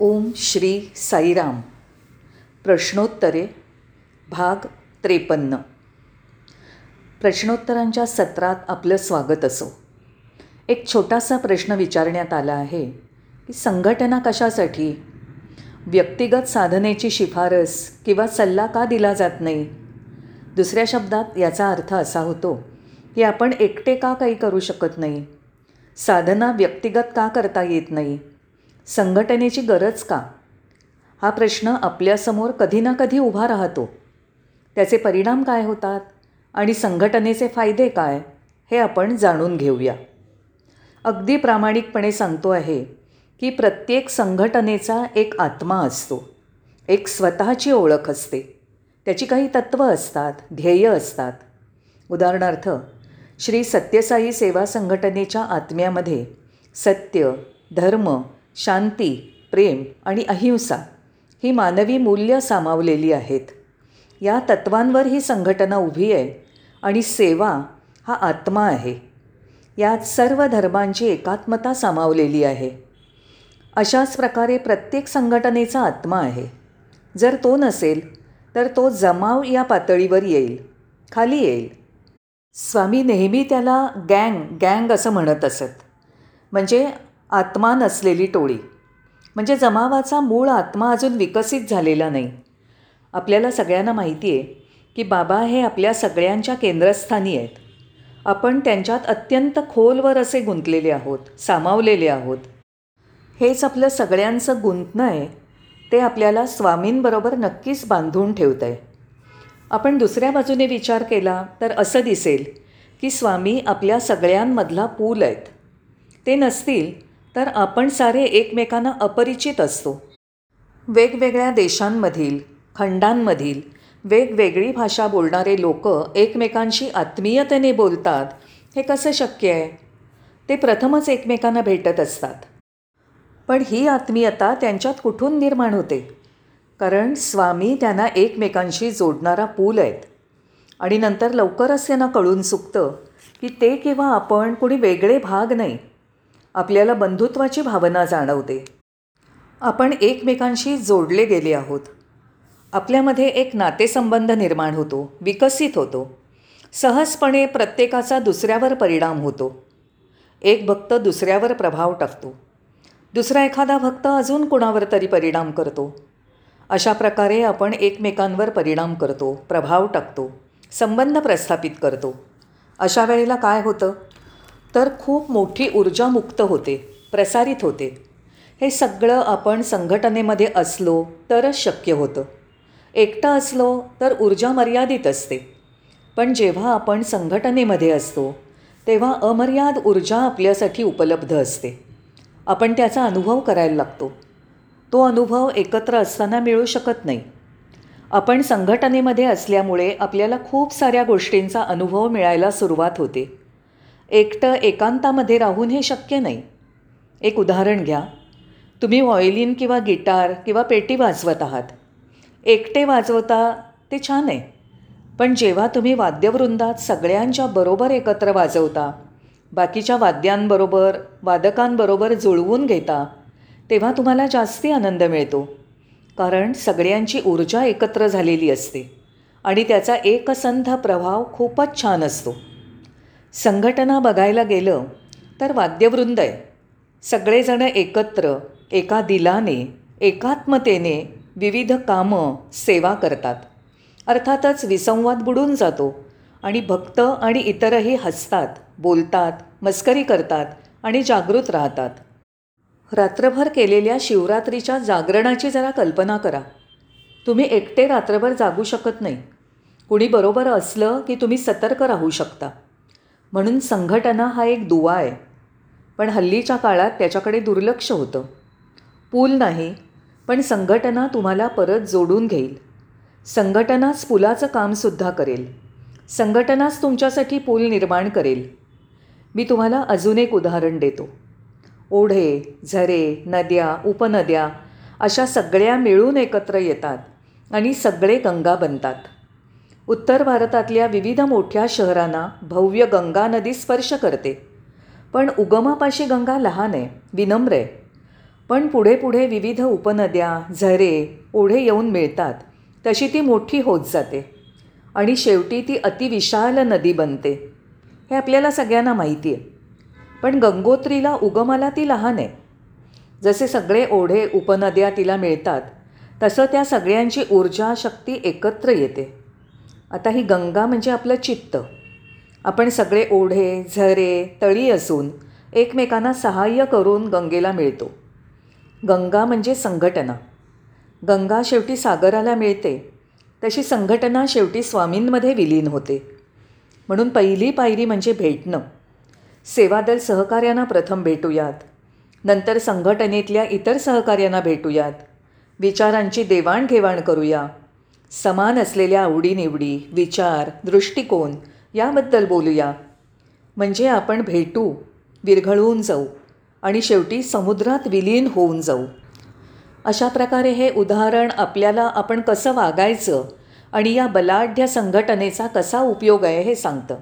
ओम श्री साईराम. प्रश्नोत्तरे भाग त्रेपन्न. प्रश्नोत्तरांच्या सत्रात आपलं स्वागत असो. एक छोटासा प्रश्न विचारण्यात आला आहे की संघटना कशासाठी? व्यक्तिगत साधनेची शिफारस किंवा सल्ला का दिला जात नाही? दुसऱ्या शब्दात याचा अर्थ असा होतो की आपण एकटे का काही करू शकत नाही? साधना व्यक्तिगत का करता येत नाही? संघटनेची गरज का? हा प्रश्न आपल्यासमोर कधी ना कधी उभा राहतो. त्याचे परिणाम काय होतात आणि संघटनेचे फायदे काय हे आपण जाणून घेऊया. अगदी प्रामाणिकपणे सांगतो आहे की प्रत्येक संघटनेचा एक आत्मा असतो. एक स्वतःची ओळख असते. त्याची काही तत्त्वं असतात ध्येय असतात. उदाहरणार्थ श्री सत्यसाई सेवा संघटनेच्या आत्म्यामध्ये सत्य धर्म शांती प्रेम आणि अहिंसा ही मानवी मूल्य सामावलेली आहेत. या तत्वांवर ही संघटना उभी आहे आणि सेवा हा आत्मा आहे. यात सर्व धर्मांची एकात्मता सामावलेली आहे. अशाच प्रकारे प्रत्येक संघटनेचा आत्मा आहे. जर तो नसेल तर तो जमाव या पातळीवर येईल खाली येईल. स्वामी नेहमी त्याला गँग गँग असं म्हणत असत. म्हणजे आत्मा नसलेली टोळी. म्हणजे जमावाचा मूळ आत्मा अजून विकसित झालेला नाही. आपल्याला सगळ्यांना माहिती आहे की बाबा हे आपल्या सगळ्यांच्या केंद्रस्थानी आहेत. आपण त्यांच्यात अत्यंत खोलवर असे गुंतलेले आहोत सामावलेले आहोत. हेच आपलं सगळ्यांचं गुंतणं आहे ते आपल्याला स्वामींबरोबर नक्कीच बांधून ठेवतं आहे आपण दुसऱ्या बाजूने विचार केला तर असं दिसेल की स्वामी आपल्या सगळ्यांमधला पूल आहेत. ते नसतील तर आपण सारे एकमेकांना अपरिचित असतो. वेगवेगळ्या देशांमधील खंडांमधील वेगवेगळी भाषा बोलणारे लोक एकमेकांशी आत्मीयतेने बोलतात हे कसं शक्य आहे? ते प्रथमच एकमेकांना भेटत असतात. पण ही आत्मीयता त्यांच्यात कुठून निर्माण होते? कारण स्वामी त्यांना एकमेकांशी जोडणारा पूल आहेत. आणि नंतर लवकरच त्यांना कळून चुकतं की ते किंवा आपण कुणी वेगळे भाग नाही. आपल्याला बंधुत्वाची भावना जाणवते. आपण एकमेकांशी जोडले गेले आहोत. आपल्यामध्ये एक नातेसंबंध निर्माण होतो विकसित होतो. सहजपणे प्रत्येकाचा दुसऱ्यावर परिणाम होतो. एक भक्त दुसऱ्यावर प्रभाव टाकतो. दुसरा एखादा भक्त अजून कुणावर तरी परिणाम करतो. अशा प्रकारे आपण एकमेकांवर परिणाम करतो प्रभाव टाकतो संबंध प्रस्थापित करतो. अशा वेळेला काय होतं? तर खूप मोठी ऊर्जा मुक्त होते प्रसारित होते. हे सगळं आपण संघटनेमध्ये असलो तरच शक्य होतं. एकटं असलो तर ऊर्जा मर्यादित असते. पण जेव्हा आपण संघटनेमध्ये असतो तेव्हा अमर्याद ऊर्जा आपल्यासाठी उपलब्ध असते. आपण त्याचा अनुभव करायला लागतो. तो अनुभव एकत्र असताना मिळू शकत नाही. आपण संघटनेमध्ये असल्यामुळे आपल्याला खूप साऱ्या गोष्टींचा अनुभव मिळायला सुरुवात होते. एकटं एकांतामध्ये राहून हे शक्य नाही. एक उदाहरण घ्या. तुम्ही व्हॉयलिन किंवा गिटार किंवा पेटी वाजवत आहात. एकटे वाजवता ते छान आहे. पण जेव्हा तुम्ही वाद्यवृंदात सगळ्यांच्या बरोबर एकत्र वाजवता बाकीच्या वाद्यांबरोबर वादकांबरोबर जुळवून घेता तेव्हा तुम्हाला जास्ती आनंद मिळतो. कारण सगळ्यांची ऊर्जा एकत्र झालेली असते आणि त्याचा एकसंध प्रभाव खूपच छान असतो. संघटना बघायला गेलं तर वाद्यवृंद आहे. सगळेजण एकत्र एका दिलाने एकात्मतेने विविध कामं सेवा करतात. अर्थातच विसंवाद बुडून जातो आणि भक्त आणि इतरही हसतात बोलतात मस्करी करतात आणि जागृत राहतात. रात्रभर केलेल्या शिवरात्रीच्या जागरणाची जरा कल्पना करा. तुम्ही एकटे रात्रभर जागू शकत नाही. कुणी बरोबर असलं की तुम्ही सतर्क राहू शकता. म्हणून संघटना हा एक दुवा आहे. पण हल्लीच्या काळात त्याच्याकडे दुर्लक्ष होतं. पूल नाही पण संघटना तुम्हाला परत जोडून घेईल. संघटनाच पुलाचं कामसुद्धा करेल. संघटनाच तुमच्यासाठी पूल निर्माण करेल. मी तुम्हाला अजून एक उदाहरण देतो. ओढे झरे नद्या उपनद्या अशा सगळ्या मिळून एकत्र येतात आणि सगळे गंगा बनतात. उत्तर भारतातल्या विविध मोठ्या शहरांना भव्य गंगा नदी स्पर्श करते. पण उगमापाशी गंगा लहान आहे विनम्र आहे. पण पुढे पुढे विविध उपनद्या झरे ओढे येऊन मिळतात. तशी ती मोठी होत जाते. आणि शेवटी ती अतिविशाल नदी बनते. हे आपल्याला सगळ्यांना माहिती आहे. पण गंगोत्रीला उगमाला ती लहान आहे. जसे सगळे ओढे उपनद्या तिला मिळतात तसं त्या सगळ्यांची ऊर्जा शक्ती एकत्र येते. आता ही गंगा म्हणजे आपलं चित्त. आपण सगळे ओढे झरे तळी असून एकमेकांना सहाय्य करून गंगेला मिळतो. गंगा म्हणजे संघटना. गंगा शेवटी सागराला मिळते. तशी संघटना शेवटी स्वामींमध्ये विलीन होते. म्हणून पहिली पायरी म्हणजे भेटणं. सेवादल सहकार्यांना प्रथम भेटूयात. नंतर संघटनेतल्या इतर सहकार्यांना भेटूयात. विचारांची देवाणघेवाण करूया. समान असलेल्या आवडीनिवडी विचार दृष्टिकोन याबद्दल बोलूया. म्हणजे आपण भेटू विरघळवून जाऊ आणि शेवटी समुद्रात विलीन होऊन जाऊ. अशा प्रकारे हे उदाहरण आपल्याला आपण कसं वागायचं आणि या बलाढ्य संघटनेचा कसा उपयोग आहे हे सांगतं.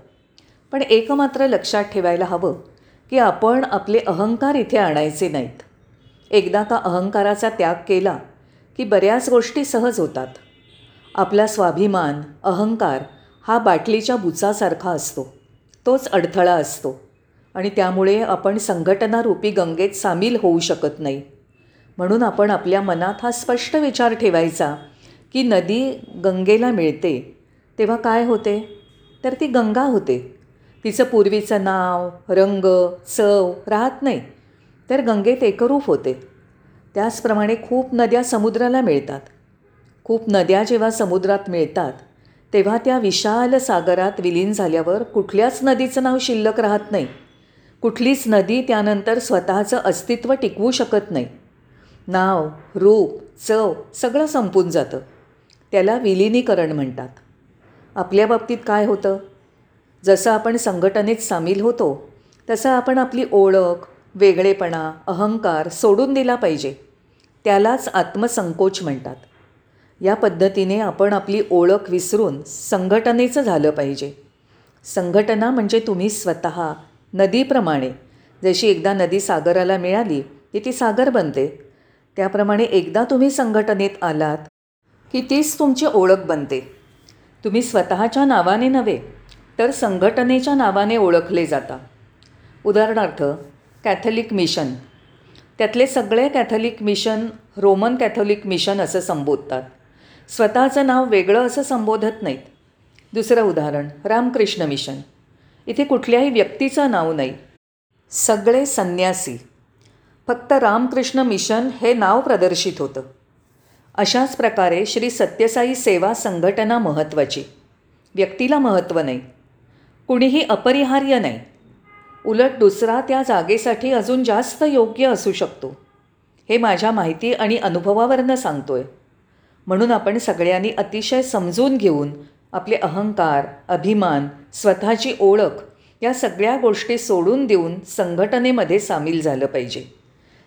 पण एक मात्र लक्षात ठेवायला हवं की आपण आपले अहंकार इथे आणायचे नाहीत. एकदा का अहंकाराचा त्याग केला की बऱ्याच गोष्टी सहज होतात. आपला स्वाभिमान अहंकार हा बाटलीच्या बुचासारखा असतो. तोच अडथळा असतो. आणि त्यामुळे आपण संघटनारूपी गंगेत सामील होऊ शकत नाही. म्हणून आपण आपल्या मनात हा स्पष्ट विचार ठेवायचा की नदी गंगेला मिळते. तेव्हा काय होते? तर ती गंगा होते. तिचं पूर्वीचं नाव रंग चव राहत नाही. तर गंगेत एकरूप होते. त्याचप्रमाणे खूप नद्या समुद्राला मिळतात. खूप नद्या जेव्हा समुद्रात मिळतात तेव्हा त्या विशाल सागरात विलीन झाल्यावर कुठल्याच नदीचं नाव शिल्लक राहत नाही. कुठलीच नदी त्यानंतर स्वतःचं अस्तित्व टिकवू शकत नाही. नाव रूप चव सगळं संपून जातं. त्याला विलिनीकरण म्हणतात. आपल्या बाबतीत काय होतं? जसं आपण संघटनेत सामील होतो तसं आपण आपली ओळख वेगळेपणा अहंकार सोडून दिला पाहिजे. त्यालाच आत्मसंकोच म्हणतात. या पद्धतीने आपण आपली ओळख विसरून संघटनेचं झालं पाहिजे. संघटना म्हणजे तुम्ही स्वतः नदीप्रमाणे. जशी एकदा नदी सागराला मिळाली की ती सागर बनते. त्याप्रमाणे एकदा तुम्ही संघटनेत आलात की तीच तुमची ओळख बनते. तुम्ही स्वतःच्या नावाने नव्हे तर संघटनेच्या नावाने ओळखले जाता. उदाहरणार्थ कॅथलिक मिशन. त्यातले सगळे Catholic mission Roman Catholic mission असं संबोधतात. स्वतःचं नाव वेगळं असं संबोधत नाहीत. दुसरं उदाहरण रामकृष्ण मिशन. इथे कुठल्याही व्यक्तीचं नाव नाही. सगळे संन्यासी. फक्त रामकृष्ण मिशन हे नाव प्रदर्शित होतं. अशाच प्रकारे श्री सत्यसाई सेवा संघटना महत्त्वाची. व्यक्तीला महत्त्व नाही. कुणीही अपरिहार्य नाही. उलट दुसरा त्या जागेसाठी अजून जास्त योग्य असू शकतो. हे माझ्या माहिती आणि अनुभवावरनं सांगतो आहे म्हणून आपण सगळ्यांनी अतिशय समजून घेऊन आपले अहंकार अभिमान स्वतःची ओळख या सगळ्या गोष्टी सोडून देऊन संघटनेमध्ये सामील झालं पाहिजे.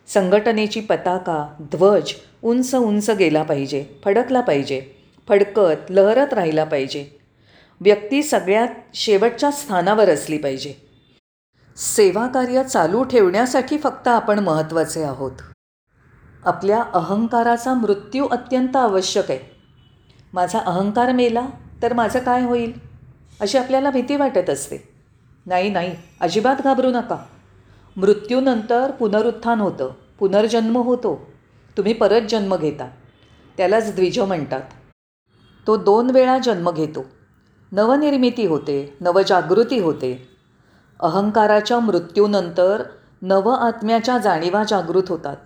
संघटनेची पताका ध्वज उंच उंच गेला पाहिजे फडकला पाहिजे फडकत लहरत राहिला पाहिजे. व्यक्ती सगळ्यात शेवटच्या स्थानावर असली पाहिजे. सेवाकार्य चालू ठेवण्यासाठी फक्त आपण महत्त्वाचे आहोत. आपल्या अहंकाराचा मृत्यू अत्यंत आवश्यक आहे. माझा अहंकार मेला तर माझं काय होईल? अशी आपल्याला भीती वाटत असते. नाही नाही अजिबात घाबरू नका. मृत्यूनंतर पुनरुत्थान होतं पुनर्जन्म होतो. तुम्ही परत जन्म घेता. त्यालाच द्विज म्हणतात. तो दोन वेळा जन्म घेतो. नवनिर्मिती होते नवजागृती होते. अहंकाराच्या मृत्यूनंतर नव आत्म्याच्या जाणीवा जागृत होतात.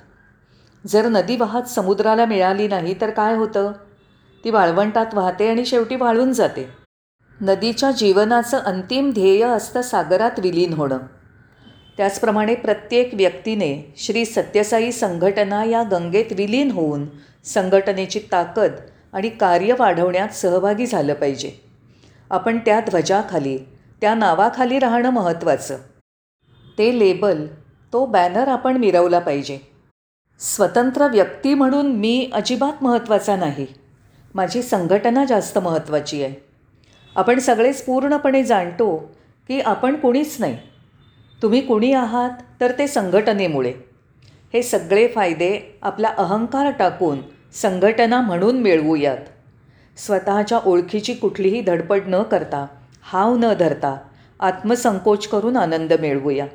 जर नदी वाहत समुद्राला मिळाली नाही तर काय होतं? ती वाळवंटात वाहते आणि शेवटी वाळून जाते. नदीच्या जीवनाचं अंतिम ध्येय असतं सागरात विलीन होणं. त्याचप्रमाणे प्रत्येक व्यक्तीने श्री सत्यसाई संघटना या गंगेत विलीन होऊन संघटनेची ताकद आणि कार्य वाढवण्यात सहभागी झालं पाहिजे. आपण त्या ध्वजाखाली त्या नावाखाली राहणं महत्त्वाचं. ते लेबल तो बॅनर आपण मिरवला पाहिजे. स्वतंत्र व्यक्ती म्हणून मी अजिबात महत्त्वाचा नाही. माझी संघटना जास्त महत्त्वाची आहे. आपण सगळेच पूर्णपणे जाणतो की आपण कुणीच नाही. तुम्ही कुणी आहात तर ते संघटनेमुळे. हे सगळे फायदे आपला अहंकार टाकून संघटना म्हणून मिळवूयात. स्वतःच्या ओळखीची कुठलीही धडपड न करता हाव न धरता आत्मसंकोच करून आनंद मिळवूया.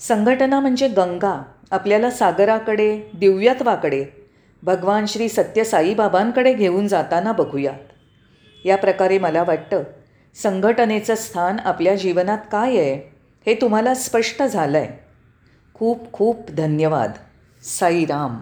संघटना म्हणजे गंगा. आपल्याला सागराकडे दिव्यत्वाकडे भगवान श्री सत्य साईबाबांकडे घेऊन जाताना बघूयात. या प्रकारे मला वाटतं संघटनेचं स्थान आपल्या जीवनात काय आहे हे तुम्हाला स्पष्ट झालं आहे खूप खूप धन्यवाद. साईराम.